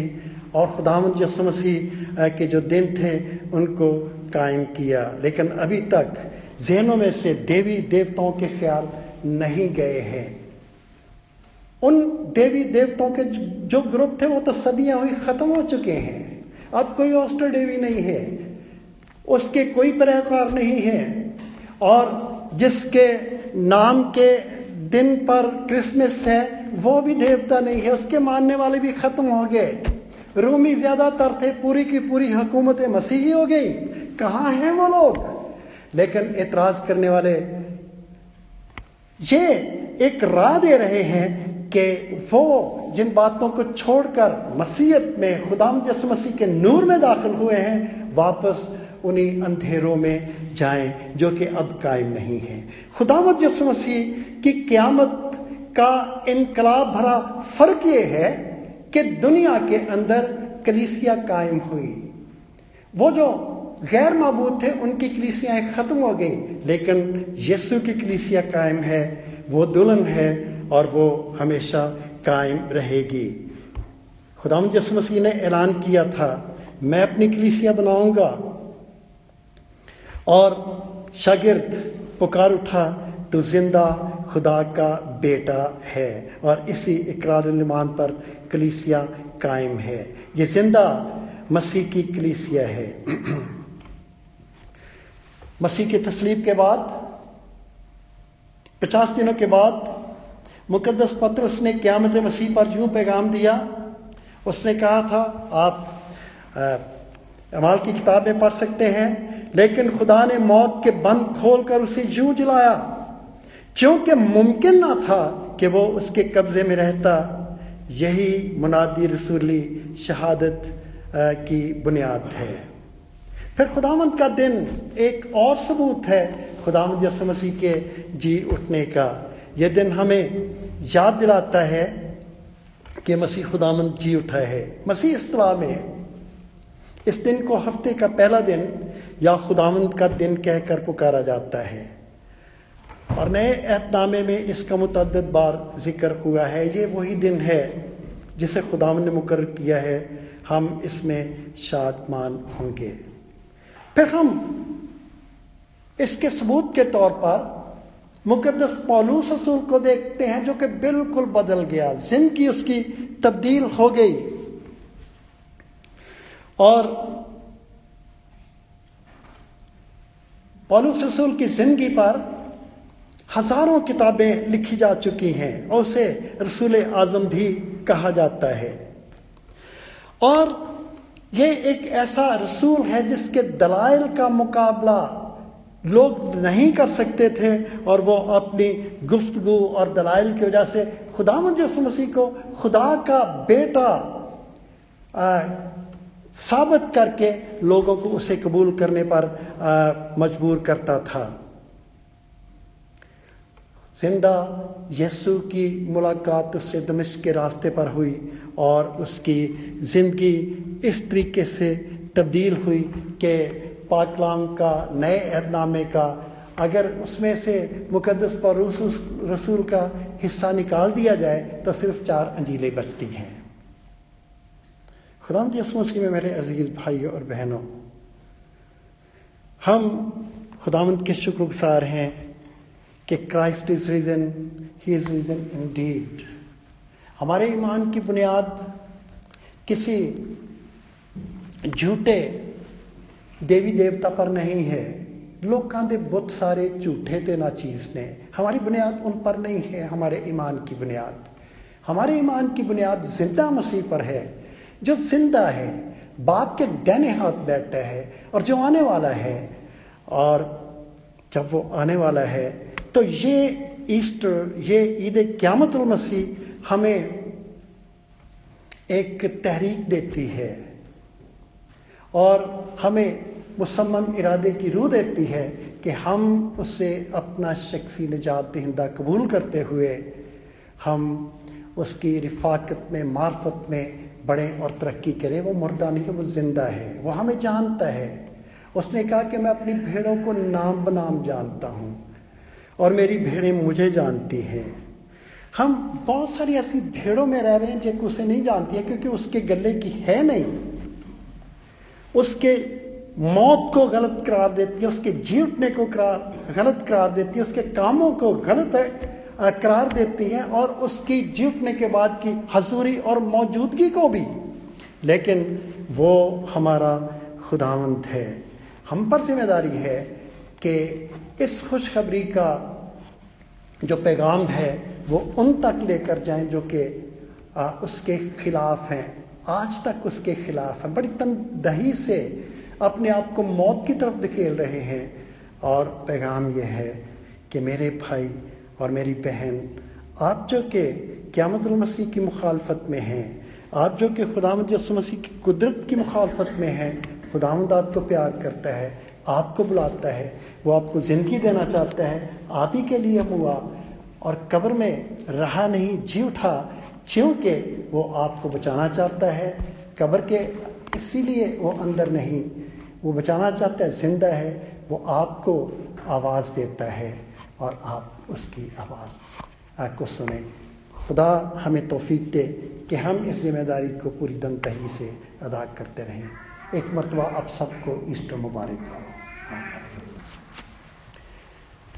Speaker 1: और खुदामंद यसु मसीह के जो दिन थे, उनको कायम किया, लेकिन अभी तक जहनों में से देवी देवताओं के ख्याल नहीं गए हैं। उन देवी देवताओं के जो ग्रुप थे, वो तो सदियाँ हुई खत्म हो चुके हैं। अब कोई ऑस्टर देवी नहीं है। उसके कोई प्रकार नहीं है। और जिसके नाम के दिन पर क्रिसमस है, वो भी देवता नहीं है। उसके मानने वाले भी खत्म हो गए। रूमी ज़्यादातर थे, पूरी की पूरी हुकूमत मसीही हो गई। कहाँ हैं वो लोग? लेकिन एतराज़ करने वाले, ये एक राह दे रहे हैं कि वो जिन बातों को छोड़कर मसीहत में, खुदाम जस मसीह के नूर में दाखिल हुए हैं, वापस उन्हीं अंधेरों में जाएँ जो कि अब कायम नहीं है। खुदामत जस मसीह की क्यामत का इनकलाब भरा फ़र्क ये है कि दुनिया के अंदर कलीसिया कायम हुई। वो जो गैर मबूद थे, उनकी कलीसियाँ ख़त्म हो गई। लेकिन यीशु की कलीसिया कायम है, वो दुल्हन है और वो हमेशा कायम रहेगी। खुदा यसु मसीह ने ऐलान किया था, मैं अपनी कलीसिया बनाऊँगा। और शागिर्द, पुकार उठा तो ज़िंदा खुदा का बेटा है। और इसी इकरार ईमान पर कलीसिया कायम है। ये ज़िंदा मसीह की कलीसिया है। मसीह की तस्लीब के बाद, पचास दिनों के बाद मुकदस पत्रस ने क्यामत मसीह पर यूँ पैगाम दिया। उसने कहा था, आप अमाल की किताबें पढ़ सकते हैं, लेकिन खुदा ने मौत के बंद खोल कर उसे जू जलाया, क्योंकि मुमकिन ना था कि वो उसके कब्जे में रहता। यही मुनादी रसूली शहादत की बुनियाद है। फिर खुदावंत का दिन एक और सबूत है, खुदावंत यसु मसीह के जी उठने का। यह दिन हमें याद दिलाता है कि मसीह खुदावंत जी उठा है। मसीह इस्तवा में इस दिन को हफ़्ते का पहला दिन या खुदावंत का दिन कहकर पुकारा जाता है। और नए एहतनामे में इसका मुतद बार ज़िक्र हुआ है। ये वही दिन है जिसे खुदावन ने मुकर किया है। हम इसमें शादमान होंगे। फिर हम इसके सबूत के तौर पर मुकदस पौलूस रसूल को देखते हैं जो कि बिल्कुल बदल गया। ज़िंदगी उसकी तब्दील हो गई। और पौलूस रसूल की ज़िंदगी पर हज़ारों किताबें लिखी जा चुकी हैं और उसे रसूल आज़म भी कहा जाता है। और ये एक ऐसा रसूल है जिसके दलाइल का मुकाबला लोग नहीं कर सकते थे और वो अपनी गुफ्तगु और दलाइल की वजह से खुदा मसीह को खुदा का बेटा साबित करके लोगों को उसे कबूल करने पर मजबूर करता था। ज़िंदा यस्सु की मुलाकात उससे दमिश के रास्ते पर हुई और उसकी ज़िंदगी इस तरीके से तब्दील हुई कि पाकलाम का नए अहदनामे का, अगर उसमें से मुकदस पर रसूल का हिस्सा निकाल दिया जाए तो सिर्फ़ चार अंजीलें बचती हैं। खुदा मसीह में मेरे अज़ीज़ भाइयों और बहनों, हम खुदावंत के शुक्रगुजार हैं कि Christ is risen he is risen indeed हमारे ईमान की बुनियाद किसी झूठे देवी देवता पर नहीं है। लोग कहते बहुत सारे झूठे थे ना चीज़ ने। हमारी बुनियाद उन पर नहीं है, हमारे ईमान की बुनियाद। हमारे ईमान की बुनियाद ज़िंदा मसीह पर है। जो ज़िंदा है, बाप के डैने हाथ बैठा है और जो आने वाला है, और जब वो आने वाला है तो ये ईस्टर, ये ईद क्यामत मसीह हमें एक तहरीक देती है और हमें मुसम्म इरादे की रूह देती है कि हम उसे अपना शख्सी निजात दहिंदा कबूल करते हुए हम उसकी रिफाकत में, मार्फत में बढ़ें और तरक्की करें। वो मुर्दा नहीं है, वो ज़िंदा है, वो हमें जानता है। उसने कहा कि मैं अपनी भेड़ों को नाम बनाम जानता हूँ। और मेरी भेड़ें मुझे जानती हैं। हम बहुत सारी ऐसी भेड़ों में रह रहे हैं जिनको उसे नहीं जानती है क्योंकि उसके गले की है नहीं। उसके मौत को गलत करार देती है, उसके जी उठने को करार, गलत करार देती है, उसके कामों को गलत करार देती है और उसकी जी उठने के बाद की हजूरी और मौजूदगी को भी। लेकिन वो हमारा खुदावंत है। हम पर ज़िम्मेदारी है कि इस खुशखबरी का जो पैगाम है, वो उन तक लेकर जाएँ जो कि उसके खिलाफ हैं। आज तक उसके खिलाफ हैं। बड़ी तनदही से अपने आप को मौत की तरफ़ धकेल रहे हैं। और पैगाम यह है कि मेरे भाई और मेरी बहन, आप जो कि क्यामत मसीह की मुखालफत में हैं, आप जो कि खुदामद मसीह की कुदरत की मुखालफत में हैं, खुदामद आपको प्यार करता है, आपको बुलाता है। वो आपको ज़िंदगी देना चाहता है, आप ही के लिए हुआ और कब्र में रहा नहीं, जी उठा, क्योंकि वो आपको बचाना चाहता है। कब्र के इसीलिए वो अंदर नहीं, वो बचाना चाहता है, ज़िंदा है, वो आपको आवाज़ देता है और आप उसकी आवाज़ को सुने। खुदा हमें तोफीक दे कि हम इस ज़िम्मेदारी को पूरी दंतही से अदा करते रहें। एक मरतबा आप सबको ईस्टर मुबारक हो।